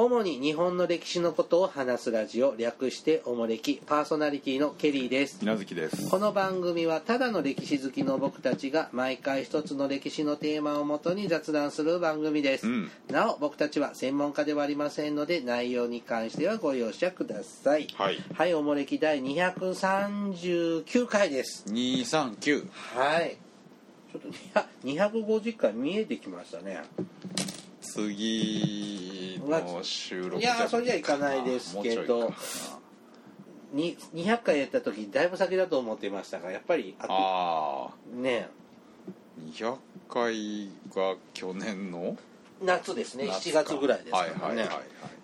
主に日本の歴史のことを話すラジオ略しておもれきパーソナリティのケリーです。稲月です。この番組はただの歴史好きの僕たちが毎回一つの歴史のテーマをもとに雑談する番組です、うん。なお僕たちは専門家ではありませんので内容に関してはご容赦ください。はい。はいおもれき第239回です。239はい。ちょっと200 250回見えてきましたね次の収録いやそれじゃいかないですけどもうちょいか。に200回やった時だいぶ先だと思ってましたがやっぱりなあね。あ200回が去年の？夏ですね。7夏か。月ぐらいですからね、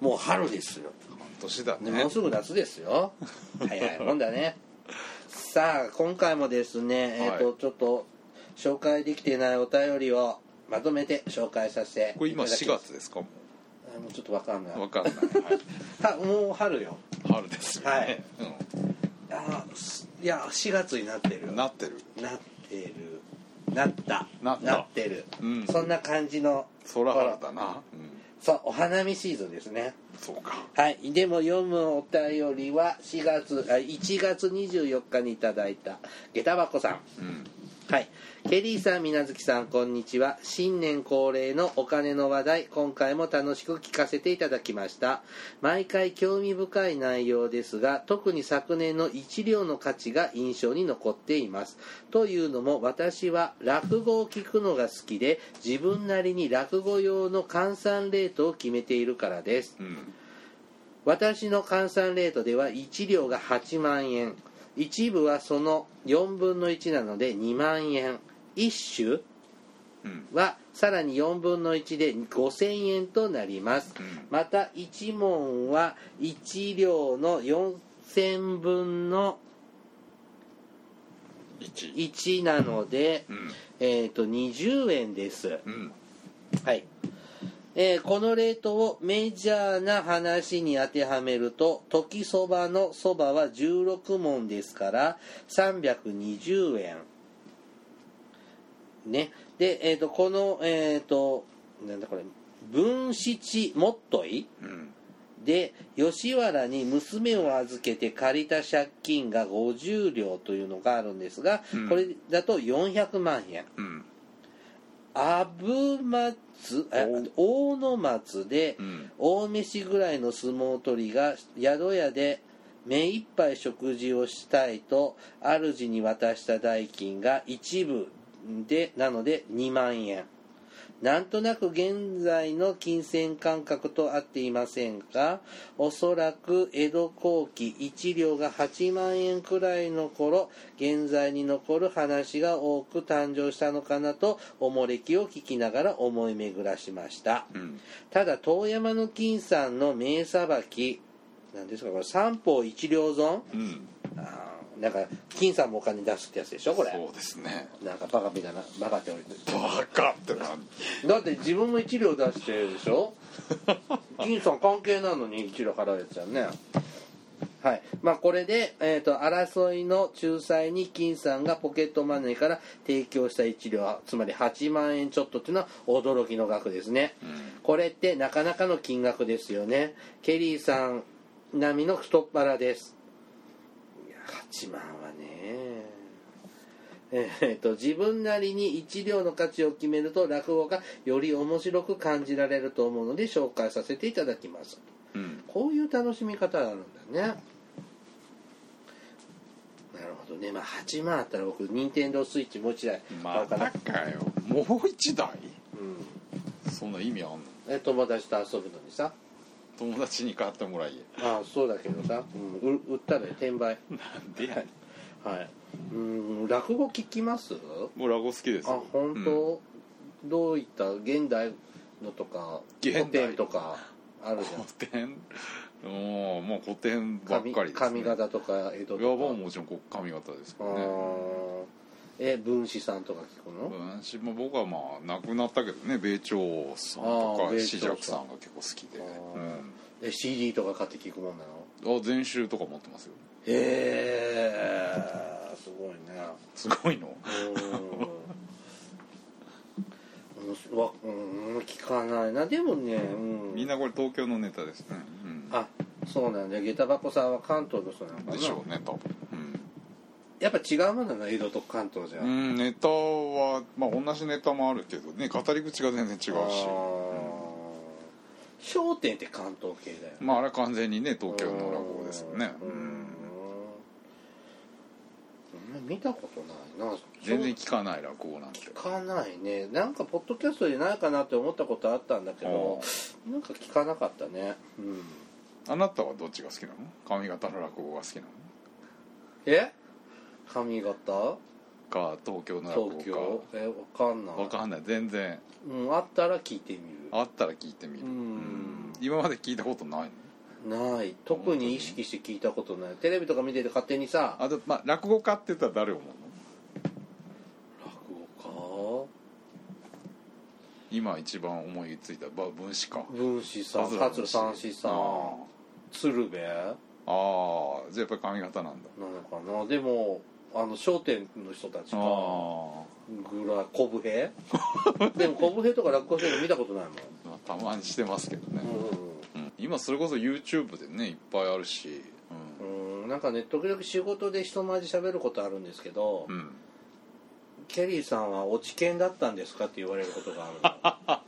もう春ですよ、半年だね、ねもうすぐ夏ですよ。早いもんだね。さあ今回もですね、えっ、とちょっと紹介できてないお便りをまとめて紹介させてこれ今4いただきます。月ですか？もあもうちょっとわかんない。うわかんない、はもう春よ。はい、春ですよね、はい。あすいや4月になってるうん、なってる。なってる。なった。なってる、うん。そんな感じの空春だな、うん、そうお花見シーズンですね。そうか。はい。でも読むお便りは4月あ1月24日にいただいた下駄箱さん。うんはい。ケリーさん水無月さんこんにちは。新年恒例のお金の話題今回も楽しく聞かせていただきました。毎回興味深い内容ですが特に昨年の一両の価値が印象に残っています。というのも私は落語を聞くのが好きで自分なりに落語用の換算レートを決めているからです。うん。私の換算レートでは1両が8万円一部はその4分の1なので2万円。一種うん。はさらに4分の1で5000円となります。うん。また1問は1両の4000分の1 1なので、うん。えー、と20円です。うん。はい、えーこのレートをメジャーな話に当てはめると時そばのそばは16問ですから320円。ね。で、えー、とこのえっ、となんだこれ分七もっとい？うん。で吉原に娘を預けて借りた借金が50両というのがあるんですが、うん。これだと400万円。うん。阿武大野松でうん。大飯ぐらいの相撲取りが宿屋で目いっぱい食事をしたいと主に渡した代金が一部でなので2万円なんとなく現在の金銭感覚と合っていませんがおそらく江戸後期1両が8万円くらいの頃現在に残る話が多く誕生したのかなとおもれきを聞きながら思い巡らしました。うん。ただ遠山の金さんの名さばきなんですかこれ三方一両損？うんなんか金さんもお金出すってやつでしょこれ。そうですね。なんかバカみたいなバカって言われてバカってなんだって自分も1両出してるでしょ？金さん関係なのに1両払うやつやんね。はい。まあこれで、えー、と争いの仲裁に金さんがポケットマネーから提供した1両つまり8万円ちょっとっていうのは驚きの額ですね、うん。これってなかなかの金額ですよね。ケリーさん並みの太っ腹です8万はね。えーと自分なりに一両の価値を決めると落語がより面白く感じられると思うので紹介させていただきます。うん。こういう楽しみ方があるんだね。なるほどね。まあ8万あったら僕任天堂スイッチもう1台買また、かよ。もう一台？うん、そんな意味あんの？え友達と遊ぶのにさ友達に買ってもらい。ああそうだけどさ、うん、う売ったら転売。なんでやねはい。うん落語聞きます？んもうラゴ好きですあよ本当、どういった現代のとか古典とかあるじゃん。古典？うんもう古典ばっ髪かりです、ね、髪型とか江戸とか。もちろんこう髪型ですけあどね。ーえ分子さんとか聞くの、分子も僕はまあ亡くなったけどね米朝さんとか紫尺さんが結構好きで、あー。え CD とか買って聞くもんなの？うん、あ全集とか持ってますよ。へえすごいね。すごいの？うわうん聞かないな。でもね、うん、みんなこれ東京のネタですね、うん、あそうなんだ。下駄箱さんは関東の人なのかな？でしょうね多分やっぱ違うものなの江戸と関東じゃ、うん、うん、ネタはまあ同じネタもあるけどね語り口が全然違うし。商店って関東系だよね。まああれは完全にね東京の落語ですよね。ううん。んうん見たことないな。全然聞かない落語なんて。聞かないね。なんかポッドキャストでないかなって思ったことあったんだけどなんか聞かなかったね。うん。あなたはどっちが好きなの？上方の落語が好きなの？え？髪型？か東京の落東京？語えわかんない。かわかんない。全然。うん、あったら聞いてみる？あったら聞いてみる。うん。今まで聞いたことないの？ない。特に意識して聞いたことない。テレビとか見てて勝手にさあとまあ落語家って言ったら誰を思うの？落語今一番思いついたば分子か。家文枝さん桂桂三枝さん。あ鶴瓶？なああ。じゃあやっぱり髪型なんだ。のかな。でもあの『笑点』の人たちかあぐらい小笛でも小笛とか落語してるの見たことないもん。あたまにしてますけどね、ううん今それこそ YouTube でねいっぱいあるし。ん、うん、なんかね時々仕事で人前で喋ることあるんですけど、うん、うんケリーさんは落ち研だったんですかって言われることがあ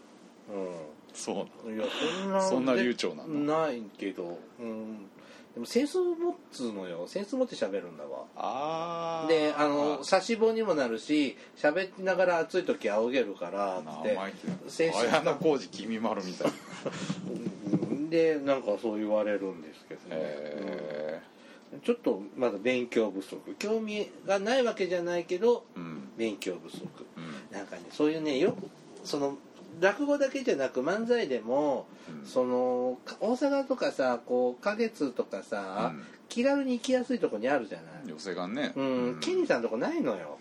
るの。そううんいやそんなそんな流暢なんだないけどうんでもセンス持つのよ。センス持って喋るんだわ。ああであの差し棒にもなるし喋りながら暑い時仰げるから名って。先週綾小路きみまるみたい。なうんでなんかそう言われるんですけど。ね、へうん。ちょっとまだ勉強不足。興味がないわけじゃないけどえうん。勉強不足。うん。なんかねそういうねよくその落語だけじゃなく漫才でも、うん。そのか大阪とかさこう花月とかさ、うん。気軽に行きやすいとこにあるじゃない。寄せがね。うん、ケニーさんのとこないのよ。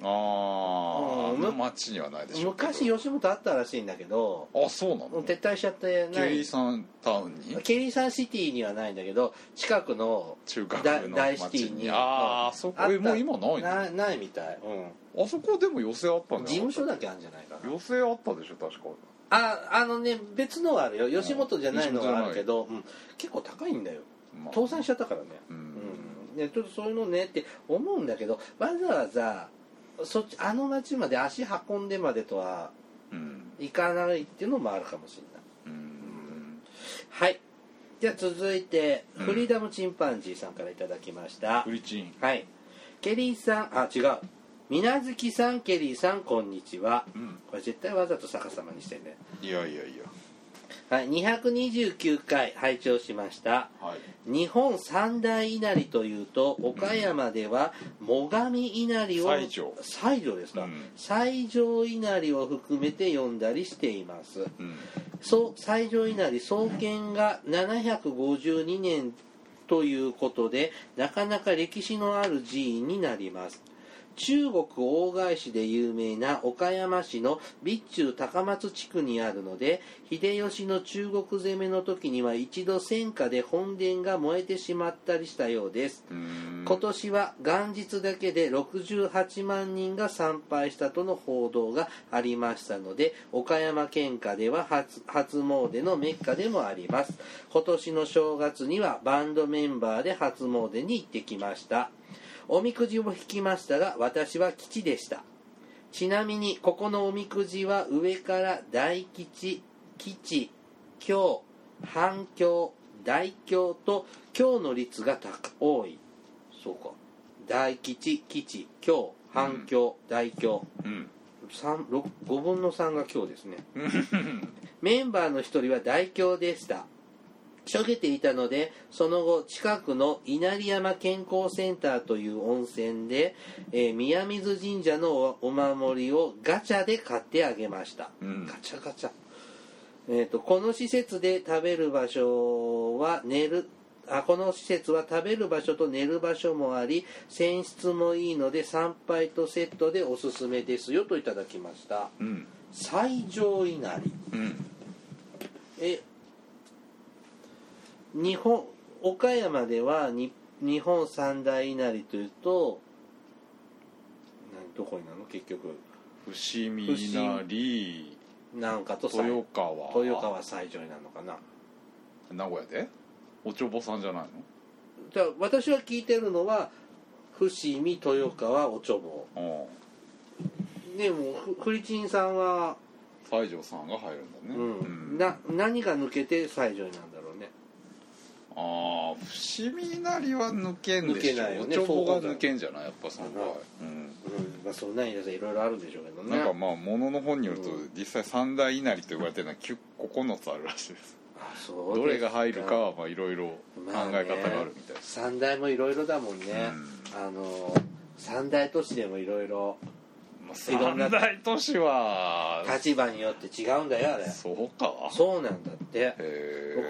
ああうん。町にはないでしょ昔吉本あったらしいんだけど。あそうなの？撤退しちゃってケない。リーサンタウンに？ケリーサンシティにはないんだけど近くの中華の大シテ町ィに。にああそこ。えもう今ないの？なないみたい、うあそこでも寄せあったん事務所だけあるんじゃないかな。寄せあったでしょ確か。ああのね別のはあるよ。吉本じゃないのがあるけど、うん、結構高いんだよ。まあ倒産しちゃったからね。ううん。ん、ね、ちょっとそういうのねって思うんだけどわざわざそっちあの町まで足運んでまでとはうん。行かないっていうのもあるかもしれない。うん。はい。じゃあ続いて、うん。フリーダムチンパンジーさんからいただきました。フリチン。はい。ケリーさんあ違うみなずきさんケリーさんこんにちは。うん。これ絶対わざと逆さまにしてね。いやいやいや。はい229回拝聴しました。はい。日本三大稲荷というと岡山では最上稲荷を西条。西条ですか、うん。西条稲荷を含めて読んだりしています。うん。そう西条稲荷創建が752年ということでなかなか歴史のある寺院になります中国大返しで有名な岡山市の備中高松地区にあるので秀吉の中国攻めの時には一度戦火で本殿が燃えてしまったりしたようです。うん。今年は元日だけで68万人が参拝したとの報道がありましたので岡山県下では初初詣のメッカでもあります。今年の正月にはバンドメンバーで初詣に行ってきましたおみくじを引きましたが私は吉でした。ちなみにここのおみくじは上から大吉吉凶反響大凶と凶の率が高多い。そうか。大吉吉凶反響、大凶うん。三六5分の3が今日ですね。メンバーの一人は大凶でしたしょげていたのでその後近くの稲荷山健康センターという温泉で、えー宮水神社のおお守りをガチャで買ってあげました、うん。ガチャガチャ。えー、とこの施設で食べる場所は寝るあこの施設は食べる場所と寝る場所もあり泉質もいいので参拝とセットでおすすめですよといただきました。うん。最上稲荷。うん。え日本岡山ではに日本三大稲荷というと何どこになるの？結局。伏見なりなんかと豊川。豊川西条になるのかな。名古屋で？おちょぼさんじゃないの？じゃあ私は聞いてるのは伏見豊川おちょぼ。うん。でもふフリチンさんは、西条さんが入るんだね。うん。な何が抜けて西条になんだああ伏見なりは抜けんでしょ抜けないよねおちょぼが抜けんじゃない？やっぱその場合、うん。うん。まあそんなんやついろいろあるんでしょうけどね。なんかまあものの本によるとうん実際三大稲荷と言われてるのは9 9つあるらしいです。あそうどれが入るかはまあいろいろ考まあねえ方があるみたいです、三大もいろいろだもんね、うん。あの三大都市でもいろいろ三大都市は立場によって違うんだよあれ。そうか。そうなんだって。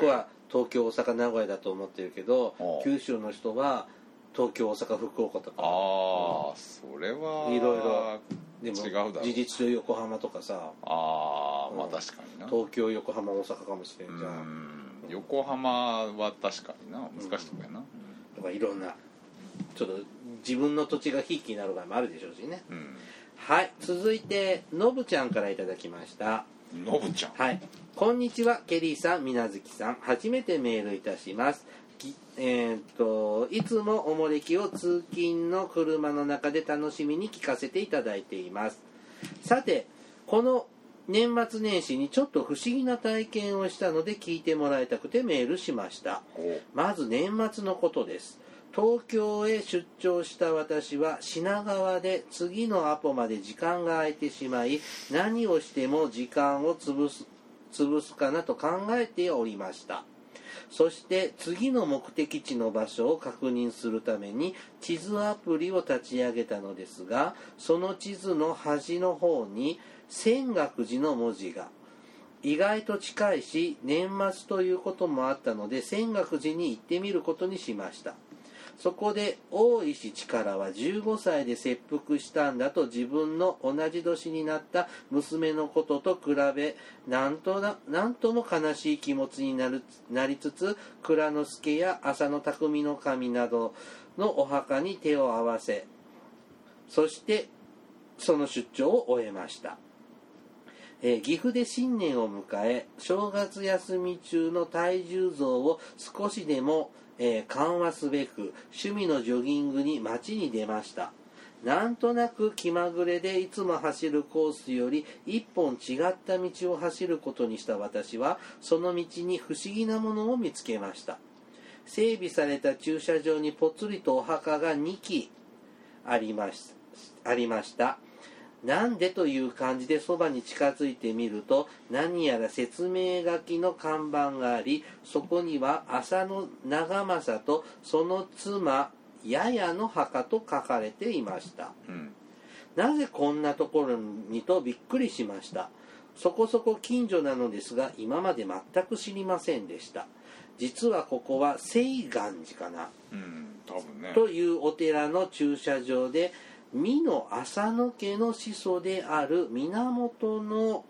僕は東京大阪名古屋だと思ってるけど九州の人は東京大阪福岡とか。ああそれはいろいろ。でも違うだろう。事実上横浜とかさ。ああまあうん。確かにな。東京横浜大阪かもしれんじゃん。うん。横浜は確かにな。難しいとこやな。とかいろんなちょっと自分の土地がひいきになる場合もあるでしょうしね。うん。はい続いてのぶちゃんからいただきましたのぶちゃんはい。こんにちは、ケリーさん、みなずきさん。初めてメールいたします。きえーっと、いつもおもれきを通勤の車の中で楽しみに聞かせていただいています。さて、この年末年始にちょっと不思議な体験をしたので聞いてもらいたくてメールしました。おまず年末のことです東京へ出張した私は品川で次のアポまで時間が空いてしまい何をしても時間を潰す潰すかなと考えておりました。そして次の目的地の場所を確認するために地図アプリを立ち上げたのですがその地図の端の方に泉岳寺の文字が意外と近いし年末ということもあったので泉岳寺に行ってみることにしました。そこで大石力は15歳で切腹したんだと自分の同じ年になった娘のことと比べなんとななんとも悲しい気持ちになるなりつつ蔵之助や浅野匠の神などのお墓に手を合わせそしてその出張を終えました。えー岐阜で新年を迎え正月休み中の体重増を少しでも、えー緩和すべく趣味のジョギングに街に出ました。なんとなく気まぐれでいつも走るコースより一本違った道を走ることにした私はその道に不思議なものを見つけました。整備された駐車場にぽつりとお墓が2基ありましありました。なんでという感じでそばに近づいてみると何やら説明書きの看板がありそこには浅野長政とその妻ややの墓と書かれていました。うん。なぜこんなところにとびっくりしました。そこそこ近所なのですが今まで全く知りませんでした。実はここは清願寺かな。うん多分ね。というお寺の駐車場で美濃浅野家の始祖である源の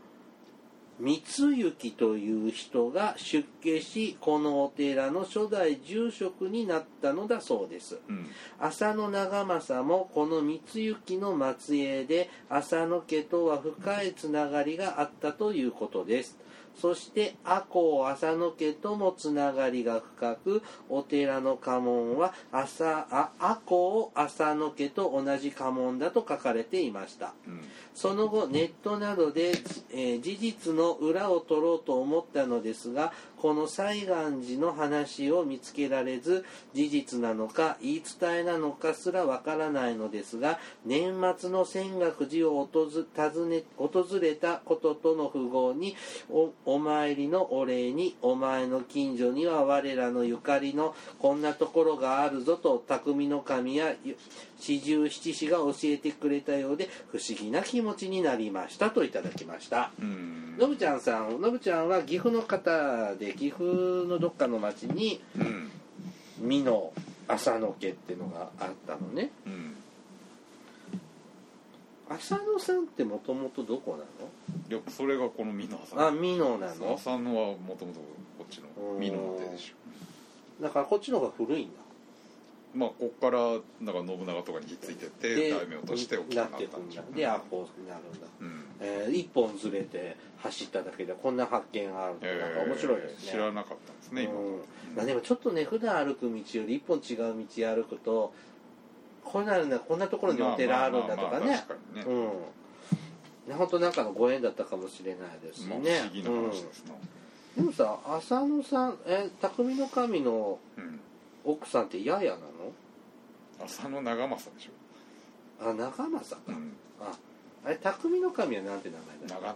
光行という人が出家しこのお寺の初代住職になったのだそうです。うん。浅野長政もこの光行の末裔で浅野家とは深いつながりがあったということですそして赤穂浅野家ともつながりが深くお寺の家紋は浅あ赤穂浅野家と同じ家紋だと書かれていました。うん。その後ネットなどで、えー事実の裏を取ろうと思ったのですがこの西岸寺の話を見つけられず事実なのか言い伝えなのかすらわからないのですが年末の泉岳寺を訪訪ね訪れたこととの符号におお参りのお礼にお前の近所には我らのゆかりのこんなところがあるぞと匠の神や四十七士が教えてくれたようで不思議な気持ちになりましたといただきました。うん。のぶちゃんさんのぶちゃんは岐阜の方で岐阜のどっかの町にうん美濃浅野家っていうのがあったのね。うん。浅野さんってもともとどこなの？いやそれがこの美濃さんあ美濃なの。浅野はもともとこっちの美濃の手でしょ。だからこっちの方が古いんだ。まあこっからなんか信長とかにひっついてってで大名として大きくなっなってたんでしょうんだ。でアホになるんだ、うん。えー一本ずれて走っただけでこんな発見があるなんか面白いですね、えー知らなかったんですね今うん。まあ、でもちょっとね普段歩く道より一本違う道歩くとこんなのこんなところにお寺あるんだとかね。うん。ね本当なんかのご縁だったかもしれないですしまあね不思議な話ですな。うん、でもさ浅野さんえ匠の神のうん。奥さんってややなの？浅野長政でしょ。あ長政か、うん。ああれ匠の神はなんて名前だ長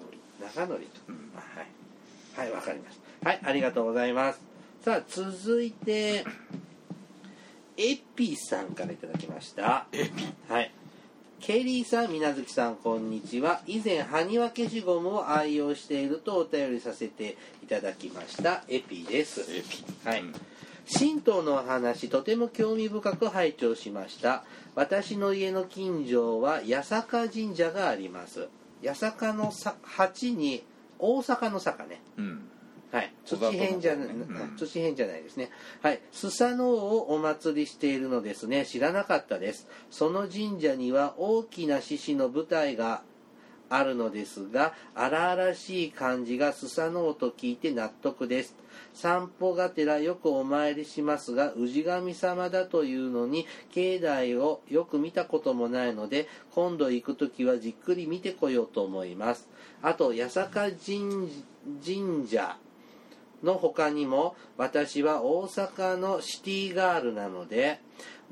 則長則と、うん。あはい。はいわかりました。はいありがとうございます。さあ続いてエピさんからいただきました。エピ。はい。ケリーさん、みなずきさん、こんにちは。以前、埴輪消しゴムを愛用しているとお便りさせていただきました。エピです。エピ。はい。うん。神道のお話とても興味深く拝聴しました。私の家の近所は八坂神社があります八坂のさ八に大阪の坂ね。うん。はい。土変じゃない、うん。土変じゃないですね。はい。スサノオをお祭りしているのですね。知らなかったです。その神社には大きな獅子の舞台があるのですが荒々しい感じがスサノオと聞いて納得です。散歩がてらよくお参りしますが氏神様だというのに境内をよく見たこともないので今度行く時はじっくり見てこようと思います。あと八坂神神社の他にも私は大阪のシティガールなので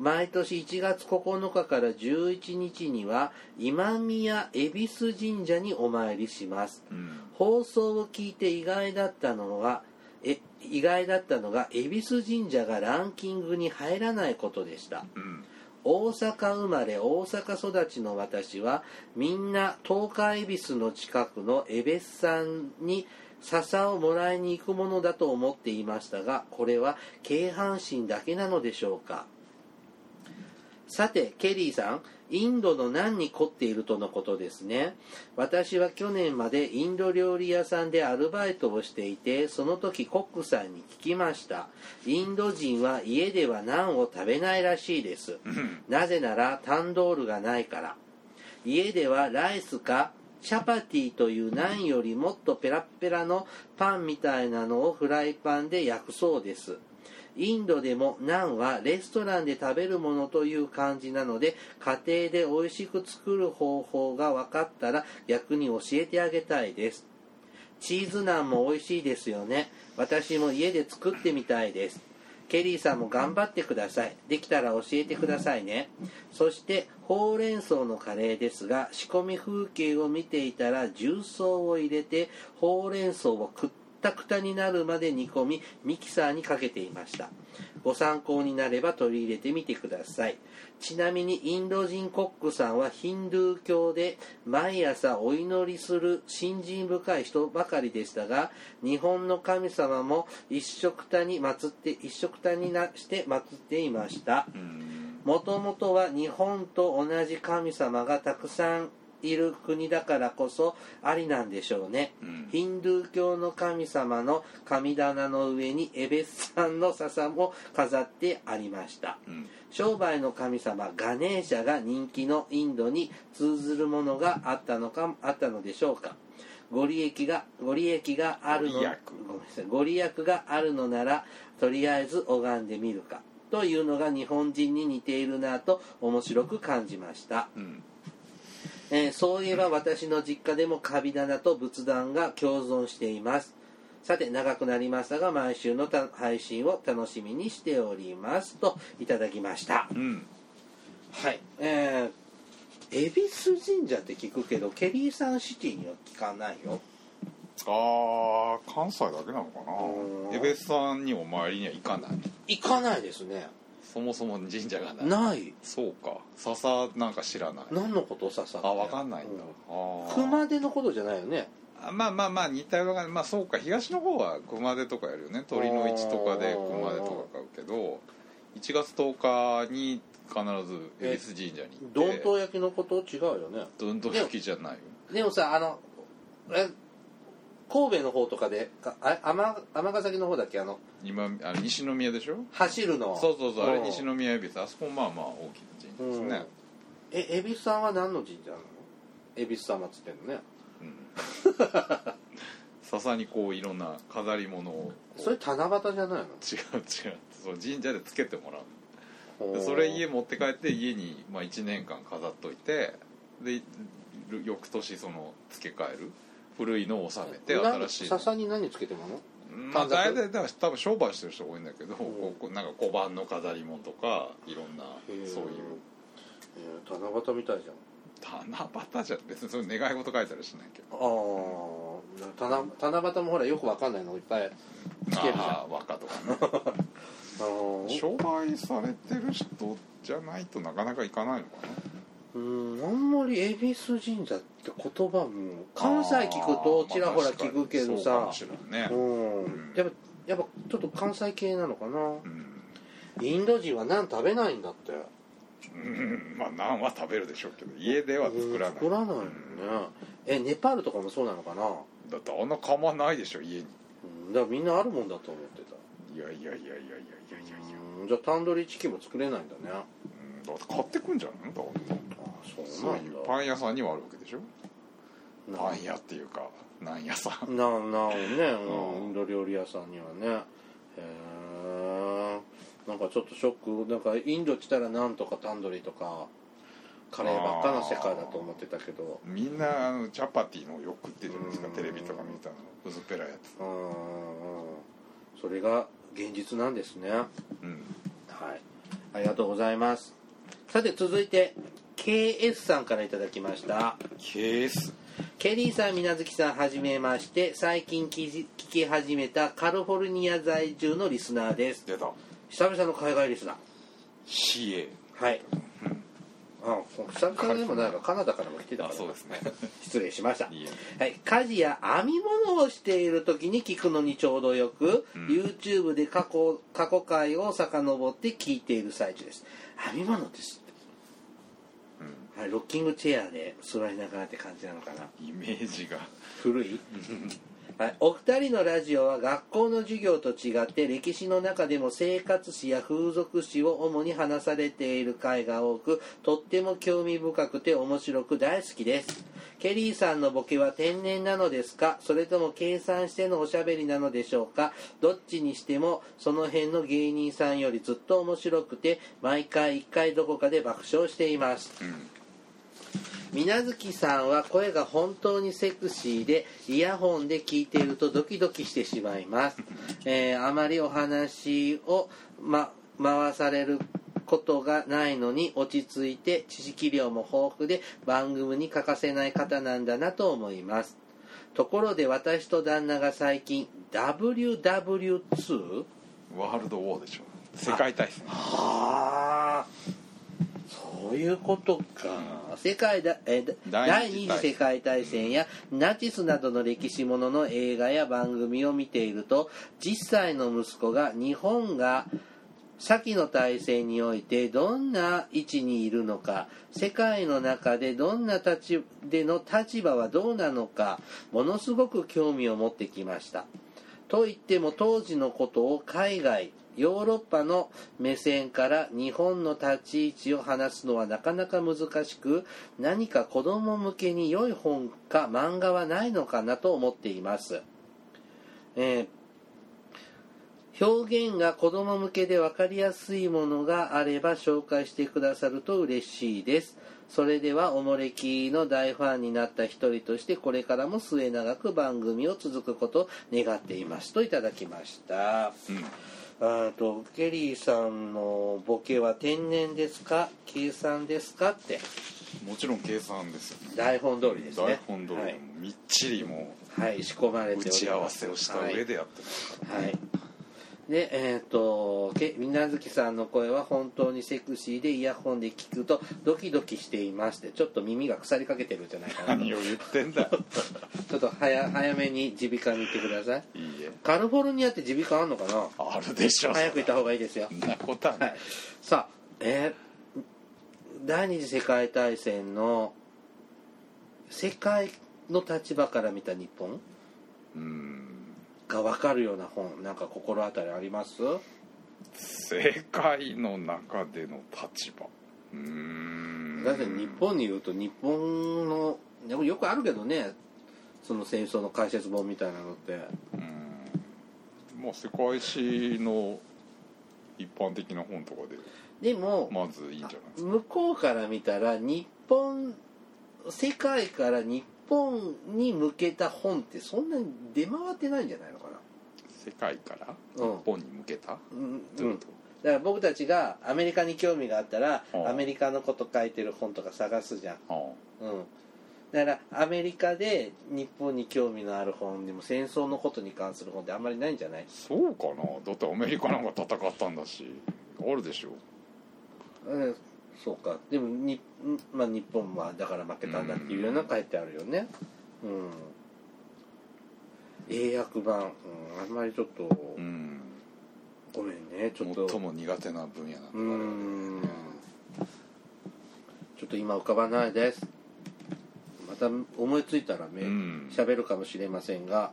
毎年1月9日から11日には今宮恵比寿神社にお参りします。うん。放送を聞いて意外だったのはえ意外だったのが恵比寿神社がランキングに入らないことでした。うん。大阪生まれ大阪育ちの私はみんな東海恵比寿の近くの恵比寿さんに笹をもらいに行くものだと思っていましたがこれは京阪神だけなのでしょうかさてケリーさんインドの何に凝っているとのことですね。私は去年までインド料理屋さんでアルバイトをしていてその時コックさんに聞きました。インド人は家ではナンを食べないらしいです。うん。なぜならタンドールがないから。家ではライスかチャパティというナンよりもっとペラッペラのパンみたいなのをフライパンで焼くそうですインドでもナンはレストランで食べるものという感じなので家庭で美味しく作る方法が分かったら逆に教えてあげたいです。チーズナンも美味しいですよね。私も家で作ってみたいです。ケリーさんも頑張ってください。できたら教えてくださいね。そしてほうれん草のカレーですが仕込み風景を見ていたら重曹を入れてほうれん草をくったくたになるまで煮込みミキサーにかけていました。ご参考になれば取り入れてみてください。ちなみにインド人コックさんはヒンドゥー教で毎朝お祈りする信心深い人ばかりでしたが日本の神様も一緒くたに祀って一緒くたになして祀っていました。うん。もともとは日本と同じ神様がたくさんいる国だからこそありなんでしょうね、うん。ヒンドゥー教の神様の神棚の上にエベスさんの笹も飾ってありました。うん。商売の神様ガネーシャが人気のインドに通ずるものがあったのかあったのでしょうか。ご利益がご利益があるのごめんなさい。ご利益があるのならとりあえず拝んでみるか。というのが日本人に似ているなと面白く感じました、うんえーそういえば私の実家でもカビ棚と仏壇が共存しています。さて長くなりましたが毎週のた配信を楽しみにしております。といただきました。うん。はい。えー、恵比寿神社って聞くけどケリーサンシティには聞かないよ。ああ関西だけなのかうん。なエベスさんにお参りには行かない。行かないですねそもそも神社がない。ない。そうか。笹なんか知らない。何のことささあ分かんないんだ、あー。熊手のことじゃないよね。あまあまあまあ似たようなまあそうか東の方は熊手とかやるよね。鳥の市とかで熊手とか買うけど1月10日に必ず恵比寿神社に行って。どんと焼きのこと違うよねどんと焼きじゃないよでもさあのえ神戸の方とかでかあ尼尼崎の方だっけ？あの今あの西宮でしょ？走るの。そうそうそうあれん。西宮恵比寿あそこまあまあ大きな神社ですね。え恵比寿さんは何の神社なの？恵比寿様っつってんのね。うん。笹にこういろんな飾り物をそれ七夕じゃないの？違う違う。そう神社でつけてもらう。それ家持って帰って家に、まあ、1年間飾っといてで翌年その付け替える古いのを収めてな新しい笹に何つけてもの？まあ大体だ多分商売してる人が多いんだけど、こうなんか小判の飾り物とかいろんなそういう。えー七夕みたいじゃん。七夕じゃ別にそういう願い事書いたりしないけど。ああ七七夕もほらよくわかんないのいっぱいつけるじゃん。和歌とかね。あのー。商売されてる人じゃないとなかなかいかないのかなうんあんまり恵比寿神社って言葉も関西聞くとちらほら聞くけどさ、う、ん、やっぱやっぱちょっと関西系なのかな、うん、インド人はナン食べないんだって。うんまあナンは食べるでしょうけど家では作らない、作らないよね、えネパールとかもそうなのかな？だってあんな釜ないでしょ家に、うん、だからみんなあるもんだと思ってた。いやいやいやいやいやいやいや。じゃあタンドリーチキンも作れないんだね、うん、だって買ってくんじゃないだかそういうパン屋さんにはあるわけでしょ？なパン屋っていうかなん屋さん。ななおね、うんうん。インド料理屋さんにはね。へえなんかちょっとショック。なんかインド来たらなんとかタンドリーとかカレーばっかの世界だと思ってたけど。みんなあのチャパティのをよく食ってるじゃないですか？うん。テレビとか見たの。薄っぺらいやつうんうん。それが現実なんですね。はい。うんありがとうございます。さて続いて KS さんからいただきましたケースケリーさん、みなずきさん、はじめまして。最近聞き始めたカリフォルニア在住のリスナーです。出た久々の海外リスナー。CA はい。あ、久々でもないか、カナダからも来てたから。あそうですね 失礼しました。はい、家事や編み物をしている時に聞くのにちょうどよく、うん YouTube で過去過去回を遡って聞いている最中です編み物です、うんはい、ロッキングチェアで座りながらって感じなのかな？イメージが。古い？はい、お二人のラジオは学校の授業と違って歴史の中でも生活史や風俗史を主に話されている回が多くとっても興味深くて面白く大好きです。ケリーさんのボケは天然なのですか？それとも計算してのおしゃべりなのでしょうか？どっちにしてもその辺の芸人さんよりずっと面白くて毎回一回どこかで爆笑しています。うん水無月さんは声が本当にセクシーでイヤホンで聞いているとドキドキしてしまいます、えーあまりお話を、ま、回されることがないのに落ち着いて知識量も豊富で番組に欠かせない方なんだなと思います。ところで私と旦那が最近 WW2? ワールドウォーでしょ。世界大戦。はあそういうことか。世界だ、え第第二次世界大戦やナチスなどの歴史ものの映画や番組を見ていると10歳の息子が日本が先の大戦においてどんな位置にいるのか世界の中でどんな立ちでの立場はどうなのかものすごく興味を持ってきました。と言っても当時のことを海外ヨーロッパの目線から日本の立ち位置を話すのはなかなか難しく何か子供向けに良い本か漫画はないのかなと思っています、えー表現が子供向けで分かりやすいものがあれば紹介してくださると嬉しいです。それではおもれきの大ファンになった一人としてこれからも末永く番組を続くことを願っていますといただきました。うん。あとケリーさんのボケは天然ですか？計算ですか？って。もちろん計算ですよね。台本通りですね。台本通りみっちりもはい、仕込まれております。う打ち合わせをした上でやってますはい、はいでえっ、とけみなずきさんの声は本当にセクシーでイヤホンで聞くとドキドキしていましてちょっと耳が腐りかけてるんじゃないかなと。何を言ってんだ。ちょっと早早めに耳鼻科に行ってください。いいえ。カリフォルニアって耳鼻科あんのかな？あるでしょ早く行った方がいいですよ。そんなことはなはいい。さあえー第二次世界大戦の世界の立場から見た日本？うんが分かるような本なんか心当たりあります？世界の中での立場。うーん。だって日本に言うと日本のでもよくあるけどねその戦争の解説本みたいなのって。うん。まあ世界史の一般的な本とかででも、まずいいんじゃないですか？向こうから見たら日本世界から日本に向けた本ってそんなに出回ってないんじゃないの？世界からうん。日本に向けた？うん、どういうこだから僕たちがアメリカに興味があったらうん。アメリカのこと書いてる本とか探すじゃん、と、うん、だからアメリカで日本に興味のある本でも戦争のことに関する本ってあんまりないんじゃない？そうかな？だってアメリカなんか戦ったんだしあるでしょ。うん。そうか。でもに、んまあ、日本はだから負けたんだっていうような書いてあるよね。うん英訳版、うん、あんまりちょっと、うんごめんねちょっと。最も苦手な分野なんだうーんちょっと今浮かばないです。また思いついたらめうん。喋るかもしれませんが、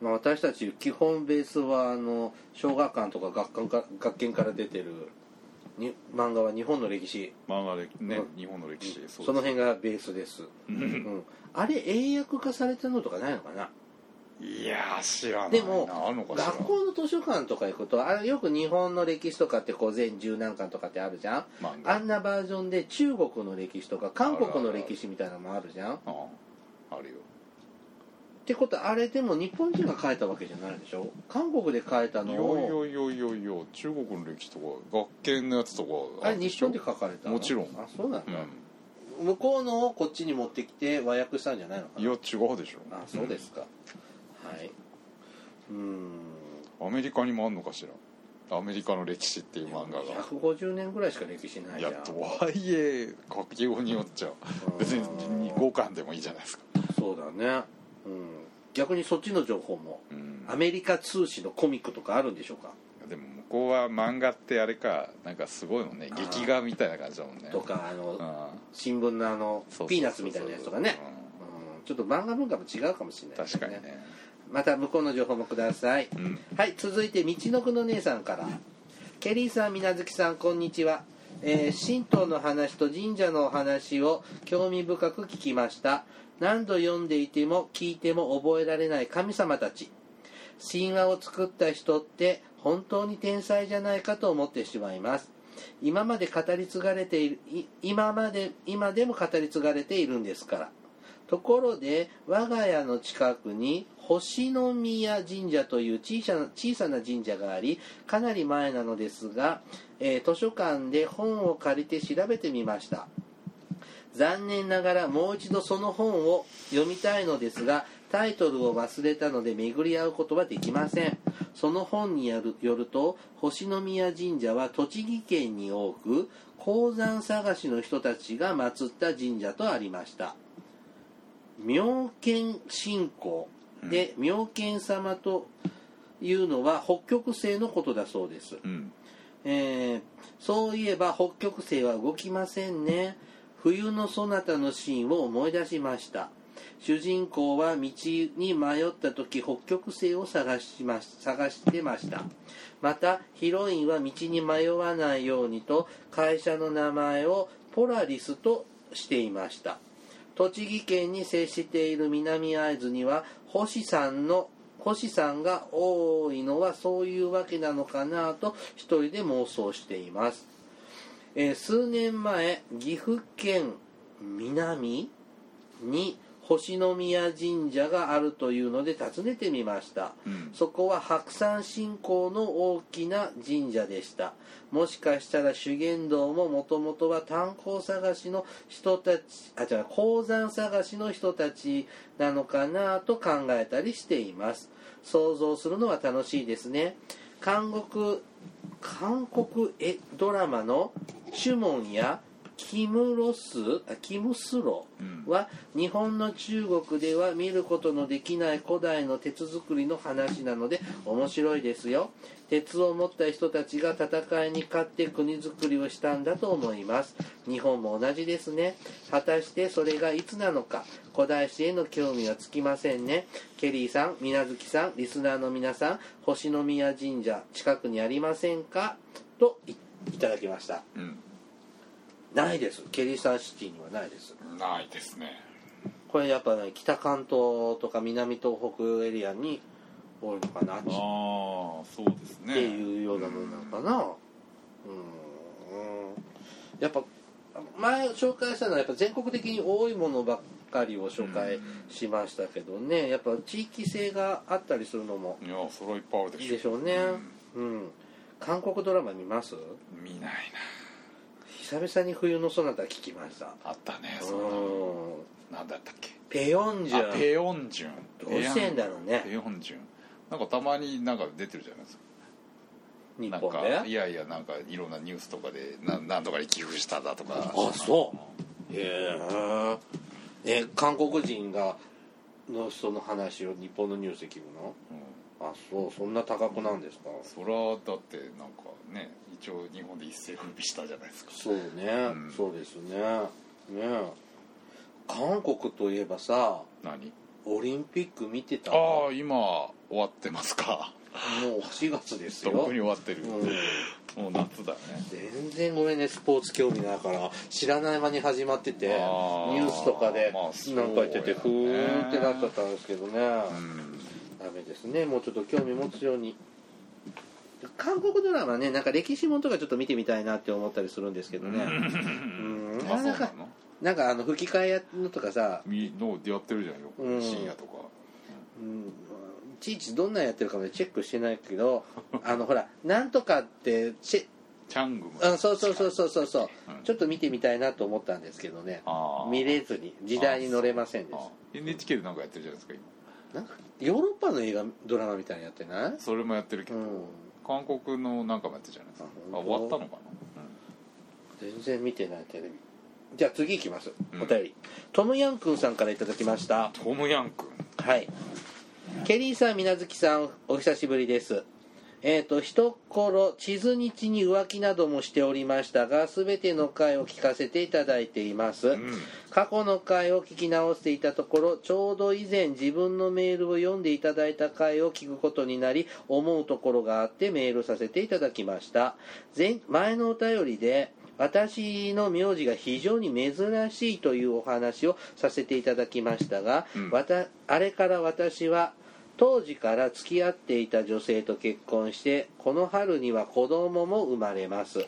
まあ、私たち基本ベースはあの小学館とか学館か学研から出てるに漫画は日本の歴史。漫画でね、うん。日本の歴史その辺がベースです、ううん。ん、あれ英訳化されたのとかないのかな？いやー知らないなでも学校の図書館とか行くとあれよく日本の歴史とかってこう全十何巻とかってあるじゃん？あんなバージョンで中国の歴史とか韓国の歴史みたいなのもあるじゃん。っああるよ。てことはあれでも日本人が書いたわけじゃないでしょ？韓国で書いたいやのを。いやいやいやいや中国の歴史とか学研のやつとかあれ日本で書かれたの？もちろん。あそうなんだ、う向こうのをこっちに持ってきて和訳したんじゃないのかんいなや違うでしょ。あそうですか、はい。うーん。アメリカにもあんのかしら？アメリカの歴史っていう漫画が。150年ぐらいしか歴史ないいじゃん。やとはいえ書きようによっちゃ別に5巻でもいいじゃないですか。そうだね、うん、逆にそっちの情報もうん。アメリカ通史のコミックとかあるんでしょうか？でも向こうは漫画ってあれかなんかすごいのね。あー。劇画みたいな感じだもんね。とかあのうん。新聞のあのピーナッツみたいなやつとかね、うん、ちょっと漫画文化も違うかもしれないです確かにねまた向こうの情報もください。うん。はい続いて道のくの姉さんから。ケリーさん水無月さんこんにちは、えー神道の話と神社のお話を興味深く聞きました。何度読んでいても聞いても覚えられない神様たち。神話を作った人って本当に天才じゃないかと思ってしまいます。今まで語り継がれているい今まで今でも語り継がれているんですから。ところで我が家の近くに星宮神社という小さな小さな神社がありかなり前なのですが、えー図書館で本を借りて調べてみました。残念ながらもう一度その本を読みたいのですがタイトルを忘れたので巡り合うことはできません。その本によるよると星宮神社は栃木県に多く鉱山探しの人たちが祀った神社とありました。妙見信仰。で、妙見様というのは北極星のことだそうです、うん。えーそういえば北極星は動きませんね。冬のそなたのシーンを思い出しました。主人公は道に迷った時北極星を探しま探してました。またヒロインは道に迷わないようにと会社の名前をポラリスとしていました栃木県に接している南会津には星さんの星さんが多いのはそういうわけなのかなと一人で妄想しています、えー数年前岐阜県南に星宮神社があるというので訪ねてみました。うん。そこは白山信仰の大きな神社でした。もしかしたら修験道ももともとは炭鉱探しの人たちあ違う鉱山探しの人たちなのかなと考えたりしています。想像するのは楽しいですね。韓国韓国えドラマの「シュモン」や「キムロスあキムスロうん。は日本の中国では見ることのできない古代の鉄作りの話なので面白いですよ。鉄を持った人たちが戦いに勝って国づくりをしたんだと思います。日本も同じですね。果たしてそれがいつなのか古代史への興味はつきませんね。ケリーさん水月さんリスナーの皆さん星宮神社近くにありませんか？といいただきました。うんないです。ケリーサンシティにはないです。ないですね。これやっぱね北関東とか南東北エリアに多いのかな。っああそうですね。ていうようなものなのかな。うん。うん。やっぱ前紹介したのはやっぱ全国的に多いものばっかりを紹介しましたけどね。やっぱ地域性があったりするのもいやそれはいっぱいあるでしょいいでしょうね。うん。韓国ドラマ見ます？うん見ない久々に冬のソナタ聞きました。なあったねうそうんなんだったっけ？ペヨンジュン。あペヨンジュン。どうしてんだろうね。ペヨンジュン。なんかたまになんか出てるじゃないですか。日本で？かいやいやなんかいろんなニュースとかでななんとかに寄付しただとか。あそう。へえ。え韓国人がの人の話を日本のニュースで聞くの？うんあそうそんな多額なんですか？それはだってなんかね一応日本で一世風靡したじゃないですか。そうね、ん。そうですね。ねえ。韓国といえばさ何？オリンピック見てたああ今終わってますか。もう4月ですよ。とっくに終わってる、うん。もう夏だね。全然ごめんねスポーツ興味ないから。知らない間に始まっててニュースとかでなんか言っててやねふーんってなっちゃったんですけどね、うんダメですね。もうちょっと興味持つように。韓国ドラマねなんか歴史ものとかちょっと見てみたいなって思ったりするんですけどね。うん。あそうなの？なんかあの吹き替えやのとかさ、みのやってるじゃんよく、うん。深夜とか。うん、いちいちどんなんやってるかまでチェックしてないけど あのほらなんとかってチェチャングムあそうそうそうそうそう。そう、うん。ちょっと見てみたいなと思ったんですけどね。見れずに時代に乗れませんでしあ NHK でなんかやってるじゃないですか今。たなんかヨーロッパの映画ドラマみたいなのやってない？それもやってるけど、うん。韓国のなんかもやってるじゃないですか。ああ本当？終わったのか全然見てないテレビ。じゃあ次いきます、うん。お便り。トムヤンくんさんからいただきました。なトムヤン君はい。ケリーさん水無月さんお久しぶりですえっ、と一頃地図日に浮気などもしておりましたが全ての回を聞かせていただいています、うん。過去の回を聞き直していたところちょうど以前自分のメールを読んでいただいた回を聞くことになり思うところがあってメールさせていただきました。前前のお便りで私の名字が非常に珍しいというお話をさせていただきましたが、うん。わたあれから私は当時から付き合っていた女性と結婚してこの春には子供も生まれます。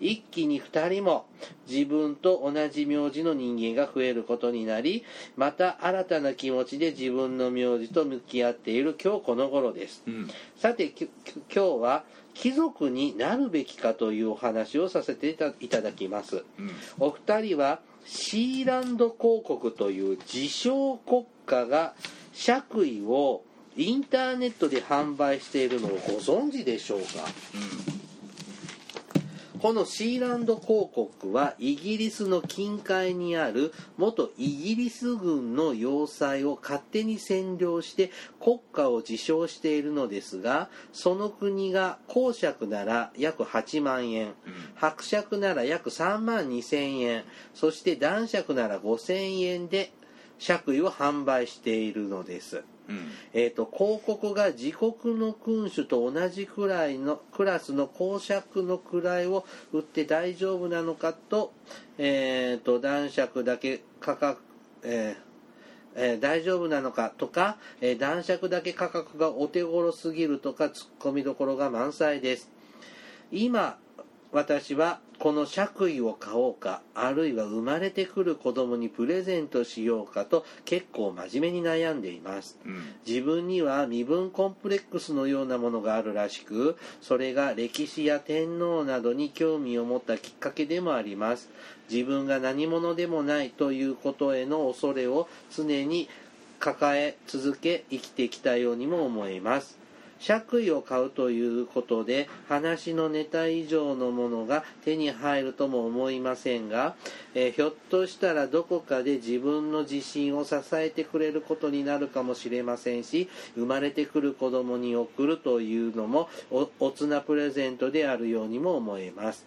一気に2人も自分と同じ名字の人間が増えることになりまた新たな気持ちで自分の名字と向き合っている今日この頃です。うん。さてき今日は貴族になるべきかというお話をさせていたいただきます。うん。お二人はシーランド公国という自称国家が爵位をインターネットで販売しているのをご存知でしょうか？このシーランド公国はイギリスの近海にある元イギリス軍の要塞を勝手に占領して国家を自称しているのですがその国が公爵なら約8万円伯爵なら約3万2千円そして男爵なら5千円で爵位を販売しているのです。うん。えー、と広告が自国の君主と同じくらいのクラスの公爵の位を売って大丈夫なのかと,、えー、と男爵だけ価格、えーえー大丈夫なのかとか、えー男爵だけ価格がお手頃すぎるとかツッコミどころが満載です。今私はこの爵位を買おうかあるいは生まれてくる子供にプレゼントしようかと結構真面目に悩んでいます。うん。自分には身分コンプレックスのようなものがあるらしくそれが歴史や天皇などに興味を持ったきっかけでもあります。自分が何者でもないということへの恐れを常に抱え続け生きてきたようにも思います爵位を買うということで話のネタ以上のものが手に入るとも思いませんが、えーひょっとしたらどこかで自分の自信を支えてくれることになるかもしれませんし生まれてくる子供に贈るというのもおおつなプレゼントであるようにも思えます。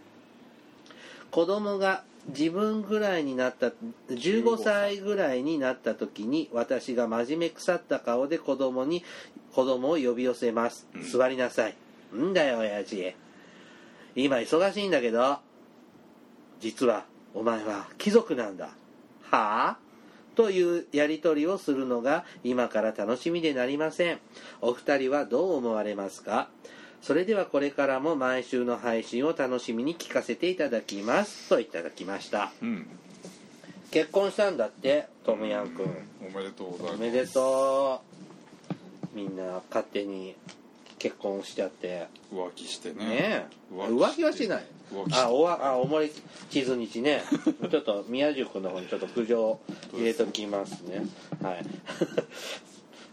子供が自分ぐらいになった15歳ぐらいになった時に私が真面目腐った顔で子供に子供を呼び寄せます、うん。座りなさい。んだよ親父。今忙しいんだけど実はお前は貴族なんだ。はあ？というやり取りをするのが今から楽しみでなりません。お二人はどう思われますか？それではこれからも毎週の配信を楽しみに聞かせていただきます。といただきました。うん。結婚したんだってトムヤン君。おめでとうございます。おめでとうみんな勝手に結婚しちゃって。浮気してね。ねえ。浮浮気はしてない。あおわあおもり地図日ね。ちょっと宮宿の方にちょっと苦情入れときますね。はい。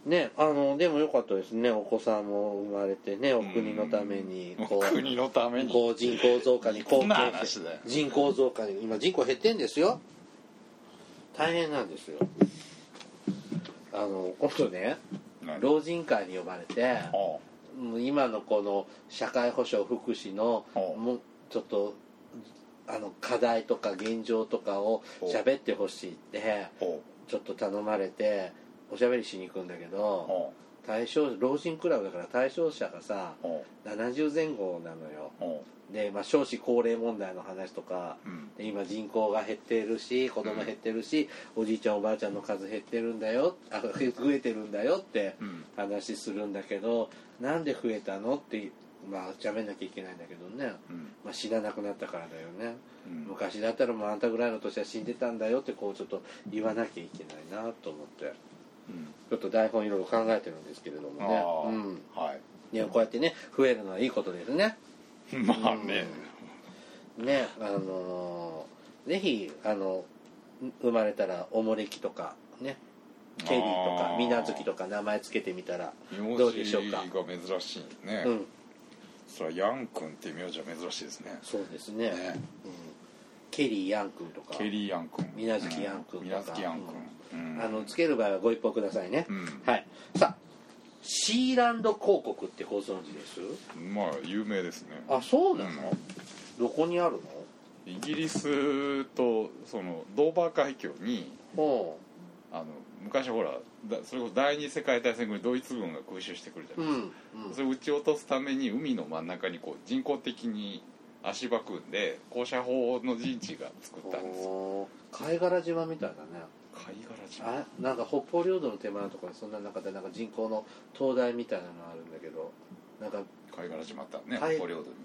ねあのでもよかったですね。お子さんも生まれてねお国のためにこう国のために。こう人口増加に貢献話だよ。人口増加に今人口減ってんですよ。大変なんですよ。あの今度ね何老人会に呼ばれて今のこの社会保障福祉のもうちょっとあの課題とか現状とかを喋ってほしいってほちょっと頼まれておしゃべりしに行くんだけうどほ対象老人クラブだから対象者がさう。ほ70前後なのよ。で、まあ、少子高齢問題の話とかううん。で今人口が減ってるし子供減ってるし、おじいちゃんおばあちゃんの数減ってるんだよあ増えてるんだよってうん。話するんだけどなんで増えたのってまあ喋んなきゃいけないんだけどね、うん。まあ、死ななくなったからだよね。うん。昔だったらもうあんたぐらいの年は死んでたんだよってこうちょっと言わなきゃいけないなと思って。うんちょっと台本いろいろ考えてるんですけれどもね。うん。はい。ねこうやってね増えるのはいいことですね。まあね。ねあのーぜひあの生まれたらおもれきとかねケリーとかあー。水無月とか名前つけてみたら名どうでしょう字か。が珍しいね。うん。それはヤン君っていう名字は珍しいですね。そうですね。ね。うん、ケリーヤン君とかケリーヤン君。水無月ヤン君とか。水無月ヤン君。うん。あのつける場合はご一報くださいね、うん。はい。さあシーランド広告ってご存知です？まあ有名ですね。あそうなの、うん。どこにあるイギリスとそのドーバー海峡にあの昔ほらだそれこそ第二次世界大戦後にドイツ軍が空襲してくるじゃうないですか、ん、それを撃ち落とすために海の真ん中にこう人工的に足場組んで高射砲の陣地が作ったんです。よ貝殻島みたいだね。貝殻島。あなんか北方領土の手前のところにそんな中でなんか人工の灯台みたいなのあるんだけどなんか貝殻島ってねはい北方領土に、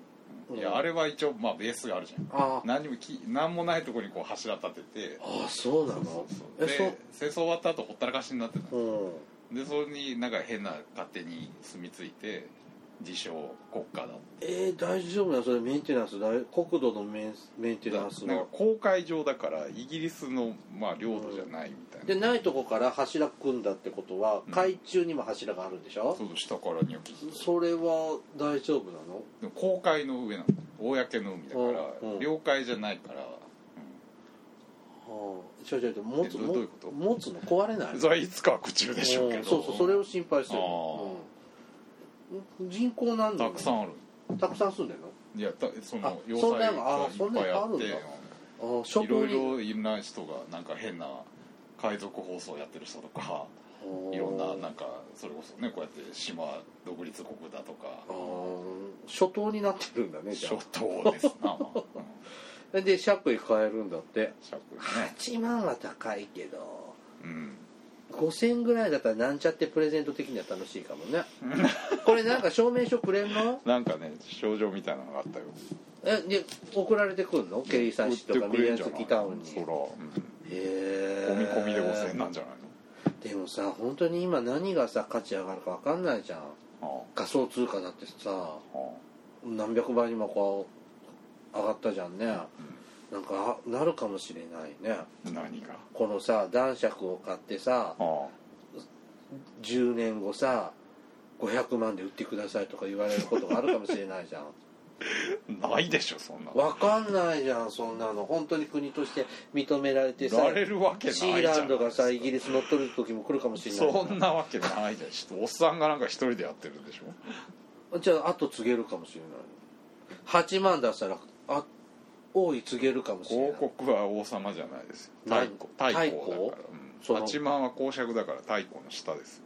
うん。いやあれは一応まあベースがあるじゃん。あ何もき何もないところにこう柱立ててあそうなの？そうそうえで戦争終わった後ほったらかしになってたそううん。でそれになんか変な勝手に住み着いて自称国家だえー、大丈夫なのそれメンテナンス。大国土のメンメンテナンスなんかの公海上だからイギリスのまあ領土じゃないみたいな、でないとこから柱組んだってことはうん。海中にも柱があるんでしょ、そうそう下からニョキッとそれは大丈夫なの？でも公海の上なの公の海だから、うんうん。領海じゃないから、はあ。ちょいちょ持つ持つの？壊れない？うん、それはいつかは口中でしょうけど。ん。そうそうそれを心配してるあ。うん人口なんだたくさんある。たくさん住んでるいやたそあの要塞がいっぱいあっていろいろいろんな人がなんか変な海賊放送やってる人とかいろんななんかそれこそねこうやって島独立国だとか諸島になってるんだね諸島ですな、で爵位買えるんだって尺ね8万は高いけどうん5000ぐらいだったらなんちゃってプレゼント的には楽しいかもね。これなんか証明書くれんの？なんかね症状みたいなのがあったよ。えで送られてくんの？ケリーサンシとかミリアンツキタウンにそら、うん、へえ。込み込みで5000円なんじゃないでもさ本当に今何がさ価値上がるか分かんないじゃん。の仮想通貨だってさああ。あ何百倍にもこう上がったじゃんねなんかあなるかもしれないね。あ何がこのさ男爵を買ってさあ10年後さ500万で売ってくださいとか言われることがあるかもしれないじゃん。ないでしょそんなの。わかんないじゃんそんなの。本当に国として認められてさられるわけないシじゃん。ーランドがさイギリス乗っ取る時も来るかもしれないそんなわけないじゃん。おっさんがなんか一人でやってるんでしょ。じゃあ後告げるかもしれない。8万出したらあ王位告げるかもしれない。広告は王様じゃないです太閤太閤だから、うん、8万は公爵だから太閤の下です。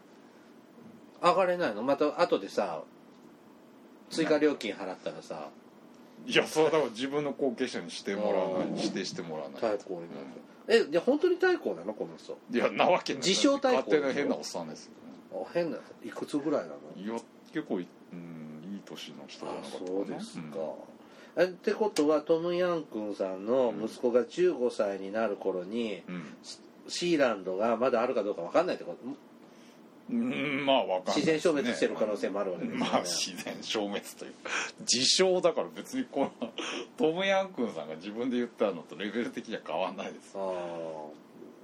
上がれないの？また後でさ追加料金払ったらさ。いやそれはだから自分の後継者にしてもらわない。指定してもらわない太閤になるえじゃあ本当に太閤なの？この人。いやなわけない。自称太閤勝手な変なおっさんですよ。あ変ないくつぐらいなの？いや結構い,、うん、いい年の人じゃなあかったそうですか、うん。えってことはトム・ヤン君さんの息子が15歳になる頃に、うん。シーランドがまだあるかどうか分かんないってこと？うんまあわかんない自然消滅してる可能性もあるわけですよね。まあ自然消滅というか自称だから別にこのトムヤン君さんが自分で言ったのとレベル的には変わんないです。ああ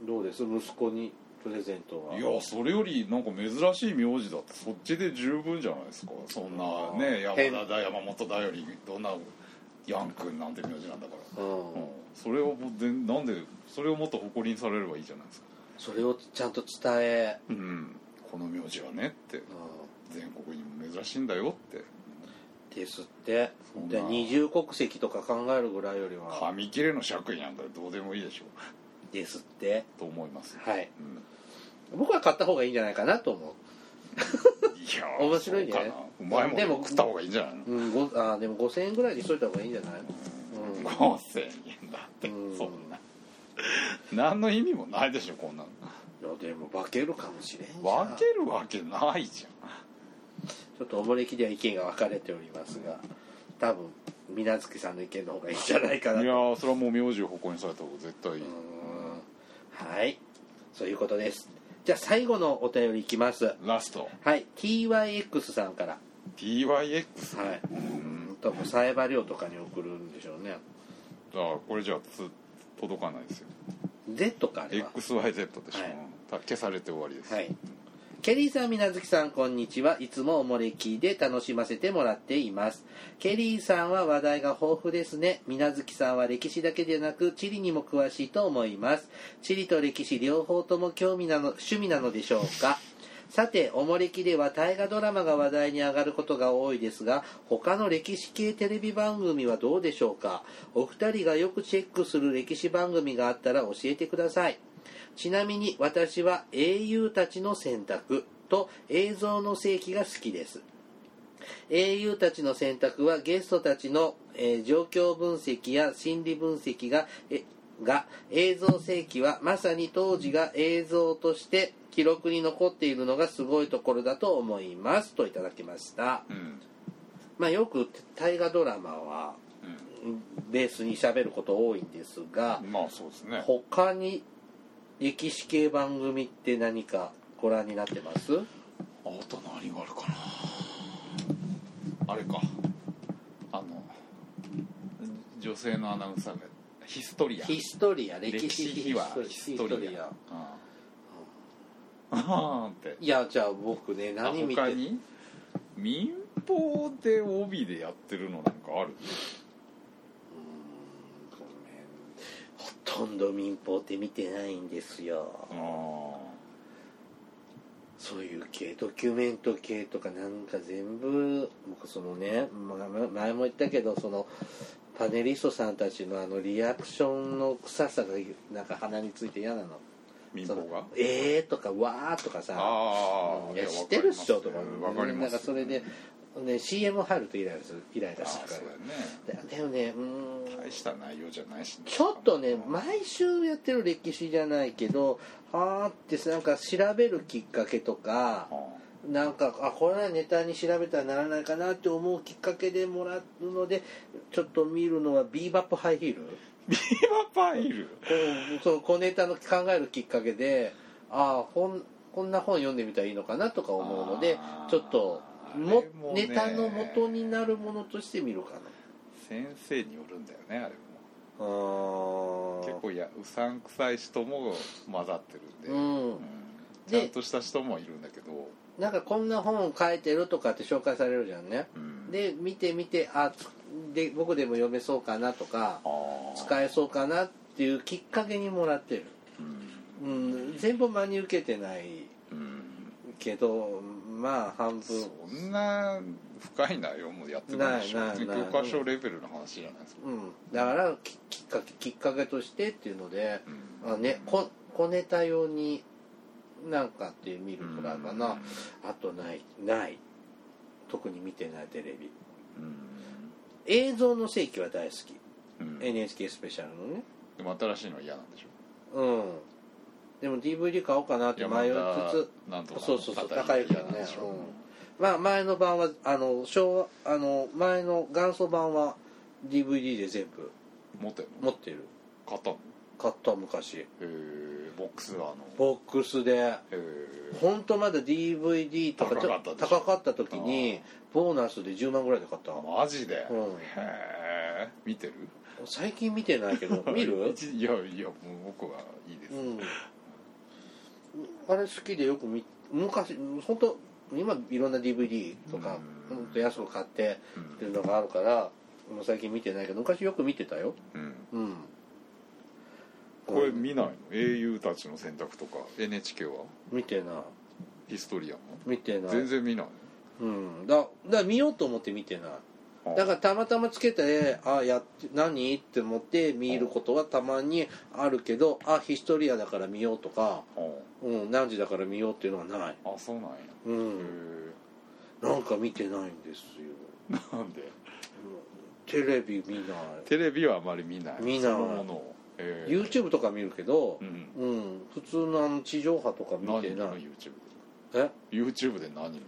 どうです？息子にプレゼントは？いやそれよりなんか珍しい名字だってそっちで十分じゃないですか。そんなね山田だ山本だよりどんなヤン君なんて名字なんだから、うん。うん、それをでなんでそれをもっと誇りにされればいいじゃないですか。それをちゃんと伝え、うん。この名字はねって。う全国にも珍しいんだよって。ん、ですって。そんなで二重国籍とか考えるぐらいよりは。紙切れの爵位なんかどうでもいいでしょですって。と思いますはい。うん。僕は買った方がいいんじゃないかなと思 いや面白いね。そうかな。うまいもでもの食った方がいいんじゃないの？う、うん、ごあでも5000円ぐらいにしといた方がいいんじゃない？うん。5000円だってうん。そんな。何の意味もないでしょこんなの。いやでも化けるかもしれんじゃん。分けるわけないじゃちょっとおもれきでは意見が分かれておりますが多分水無月さんの意見の方がいいんじゃないかないやーそれはもう名字を誇りにされた方が絶対いい、うーん。はい。そういうことですじゃあ最後のお便りいきます。ラスト。はい。TYX さんから。TYX はい。うん。多分サイバリオとかに送るんでしょうね。あこれじゃあつ届かないですよ。Z かあれは XYZ でしょ、はい。た消されて終わりです、はいケリーさん、みなずきさん、こんにちは。いつもおもれきで楽しませてもらっています。ケリーさんは話題が豊富ですね。みなずきさんは歴史だけでなく、地理にも詳しいと思います。地理と歴史両方とも興味なの、趣味なのでしょうか？さて、おもれきでは大河ドラマが話題に上がることが多いですが、他の歴史系テレビ番組はどうでしょうか？お二人がよくチェックする歴史番組があったら教えてください。ちなみに私は英雄たちの選択と映像の世紀が好きです。英雄たちの選択はゲストたちの、えー状況分析や心理分析がえが映像世紀はまさに当時が映像として記録に残っているのがすごいところだと思いますといただきました。うんまあよく大河ドラマはうベースに喋ること多いんですが、ん、まあそうですね他に歴史系番組って何かご覧になってます？あと何があるかな。あれか。あの女性のアナウンサーがヒストリア。ヒストリア歴歴史史秘話ヒストリア。ああって。いやじゃあ僕ねあ何見て？他に？民放で帯でやってるのなんかあるうーんごめんほとんど民放って見てないんですよ。あそういう系ドキュメント系とかなんか全部僕そのね、前も言ったけどそのパネリストさんたちのあのリアクションの臭さがなんか鼻について嫌なの。民放が？えーとかわーとかさああいや知ってるっしょ？とか。わかなんかそれで、ね、CM 入るとイライラするイライああラするかそうだよね。らでもねうーん。大した内容じゃないしね。ちょっとねうん毎週やってる歴史じゃないけどはーってなんか調べるきっかけとかあなんかあこれはネタに調べたらならないかなって思うきっかけでもらうのでちょっと見るのはビーバップハイヒール？ビーバパイル？こうそう小ネタの考えるきっかけでああ本こんな本読んでみたらいいのかなとか思うのであー。ちょっともね。ネタの元になるものとして見るか先生によるんだよねあれも。結構やうさんくさい人も混ざってるんで、うん。うん。ちゃんとした人もいるんだけど。なんかこんな本書いてるとかって紹介されるじゃんね。うん。で見て見てあで僕でも読めそうかなとか使えそうかなっていうきっかけにもらってる、うん。うん、全部真に受けてないうん。けどまあ半分。そんな深い内容もやってないでしょ。教科書レベルの話じゃないですか、うん、だからききっかけきっかけとしてっていうので、うん。あね、こ小ネタ用になんかって見るくらいかな、あとないない。特に見てないテレビ。うん。映像の世紀は大好き、うん、NHK スペシャルのね。でも新しいのは嫌なんでしょ。うんでも DVD 買おうかなって迷いつつ。なんとかそうそうそう高いからね。うん。まあ前の版はあの昭和あの前の元祖版は DVD で全部。持ってんの？持ってる。買ったの？買った昔。へえボックスはあの？ボックスで。本当まだ DVD とか高かったでしょ？高かった時にボーナスで10万ぐらいで買った。マジで、うん。へえ見てる？最近見てないけど 見る？一いやいやもう僕はいいです、うんあれ好きでよく見昔本当今いろんな DVD とかうん。本当安く買ってうん。っていうのがあるからもう最近見てないけど昔よく見てたよ。うん。うん。これ見ないの？英雄たちの選択とか？NHK は？見てない。ヒストリアも？見てない。全然見ないうん。だだから見ようと思って見てない。のだからたまたまつけてあやって何？って思って見ることはたまにあるけどあヒストリアだから見ようとか、あうん、何時だから見ようっていうのはない。あそうなんや。へうん。なんか見てないんですよ。えなんで？テレビ見ない。テレビはあまり見ない。見ない。そのものを。へえ YouTube とか見るけどう、んうん、普通のあの地上波とか見何見るの？てない YouTube え？で YouTube で何見る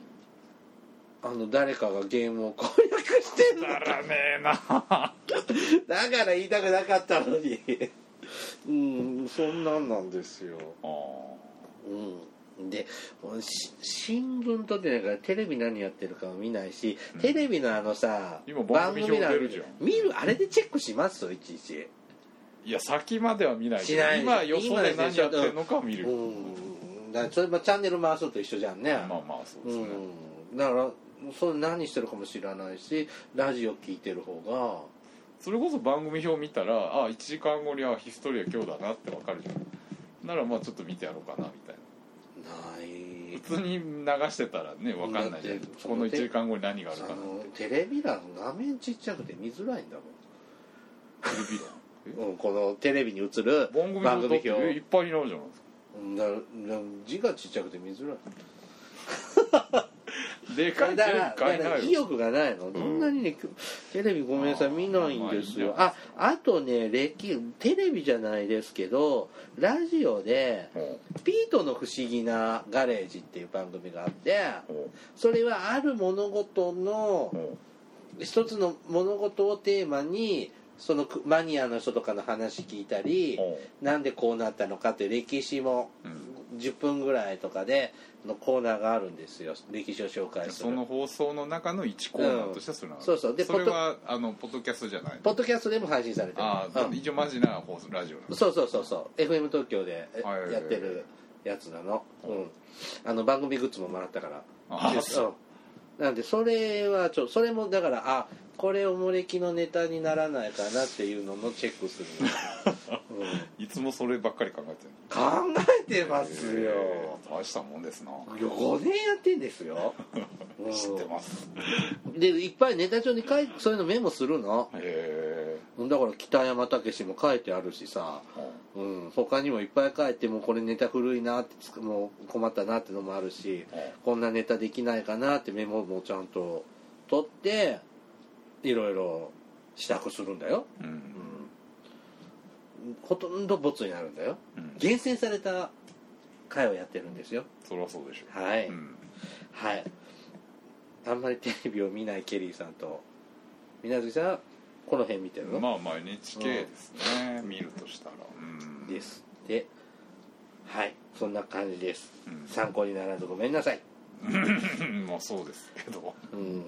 あの誰かがゲームを攻略してんの。のだらねえな。だから言いたくなかったのに。うんそんなんなんですよ。あうん。でし新聞撮ってないからテレビ何やってるかも見ないし、うん。テレビのあのさ今番組表出るじゃん。見るあれでチェックします？いちいちいや先までは見ないけどしない。今よそで何やってるのかは見る。うん。だからそれもチャンネル回すのと一緒じゃんね、まあまあそうですね。うん。だからそれ何してるかも知らないしラジオ聞いてる方が。それこそ番組表見たらあ1時間後にはヒストリア今日だなってわかるじゃんならまあちょっと見てやろうかなみたいな。ない。普通に流してたらねわかんないじゃん。この1時間後に何があるかなテレビ欄画面ちっちゃくて見づらいんだテレビ欄？もん、うん、このテレビに映る番組表。いっ表ぱいになるじゃないですか。だ字がちっちゃくて見づらい でかいだからだから意欲がないの、そんなにねテレビごめんなさい見ないんですよ。まあああ。とね歴テレビじゃないですけどラジオでほ「ピートの不思議なガレージ」っていう番組があってそれはある物事うのほ一つの物事をテーマにそのマニアの人とかの話聞いたりなんでこうなったのかっていう歴史もううん。10分ぐらいとかでのコーナーがあるんですよ。歴史を紹介する。その放送の中の1コーナーとしてそれなのそうそう。でそれはあのポッドキャストじゃないポッドキャストでも配信されてる。ああうん。一応マジな放送ラジオそうそうそうそう。FM 東京でやってるやつなの、ううん。ん、あの番組グッズももらったから。あうんそう。なんでそれはちょそれもだからあこれおもれきのネタにならないかなっていうののチェックする いつもそればっかり考えてる考えてますよ。大したもんですな。5年やってんですよ、う ん知ってます。でいっぱいネタ帳に書いそういうのメモするの？へだから北山武史も書いてあるしさ。えうん、他にもいっぱい書いてもうこれネタ古いなってつくもう困ったなってのもあるしこんなネタできないかなってメモもちゃんと取っていろいろ支度するんだよ、うんうん、ほとんどボツになるんだよ。うん。厳選された回をやってるんですよ。そりゃそうでしょ。はい、うん。はい。あんまりテレビを見ないケリーさんと水無月さんはこの辺見てるの、まあまあ NHK ですね。見るとしたら。うん。ですではい。そんな感じです。うん。参考にならずごめんなさい まあそうですけどうん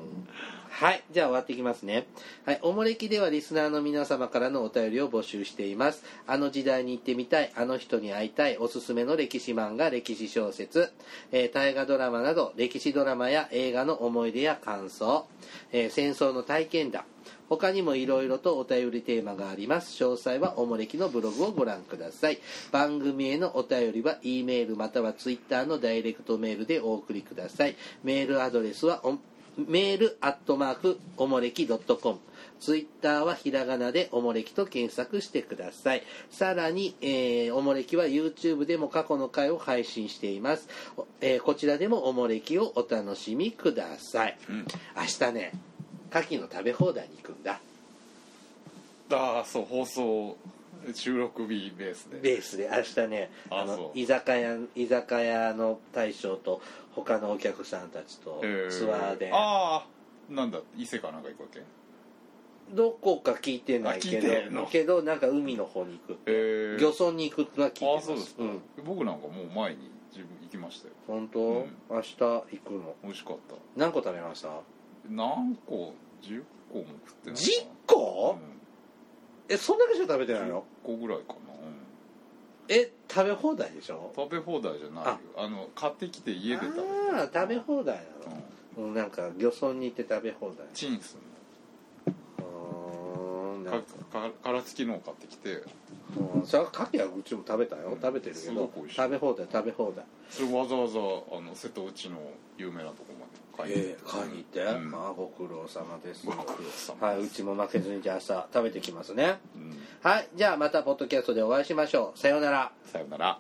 はい。じゃあ終わっていきますね。はい。おもれきではリスナーの皆様からのお便りを募集しています。あの時代に行ってみたい、あの人に会いたい、おすすめの歴史漫画、歴史小説、えー大河ドラマなど、歴史ドラマや映画の思い出や感想、えー戦争の体験談、他にもいろいろとお便りテーマがあります。詳細はおもれきのブログをご覧ください。番組へのお便りは E メールまたは Twitter のダイレクトメールでお送りください。メールアドレスはおメールアットマークおもれき .com ツイッターはひらがなでおもれきと検索してください。さらに、えーおもれきは YouTube でも過去の回を配信しています。おえーこちらでもおもれきをお楽しみください。うん明日ね、牡蠣の食べ放題に行くんだ。ああそう放送収録日ベースで。ベースで。明日ねあの居酒屋居酒屋の大将と他のお客さんたちとへツアーで。ああなんだ伊勢かなんか行くわけ？どこか聞いてないけどけどなんか海の方に行く漁村に行くのは聞いてあます。あそうですか、ん。僕なんかもう前に自分行きましたよ。本当、うん。明日行くの？美味しかった。何個食べました？何個？10個も食ってない10個えそんだけしか食べてないの？10個ぐらいかな、うん。え食べ放題でしょ？食べ放題じゃないよ。あ。の買ってきて家で食べてああ食べ放題なうん。の、うん、なんか漁村に行って食べ放題。チンすんの。かか。か殻付きのを買ってきて。うん、それは牡蠣はうちも食べたよ。食べてるけすど食べ放題食べ放題。それわざわざあの瀬戸内の有名なとこまで買いにええ買いに行って、うん。まあご苦労様です。ご苦労様はいうちも負けずにじゃあ朝食べてきますね。うん。はいじゃあまたポッドキャストでお会いしましょう。さようなら。さよなら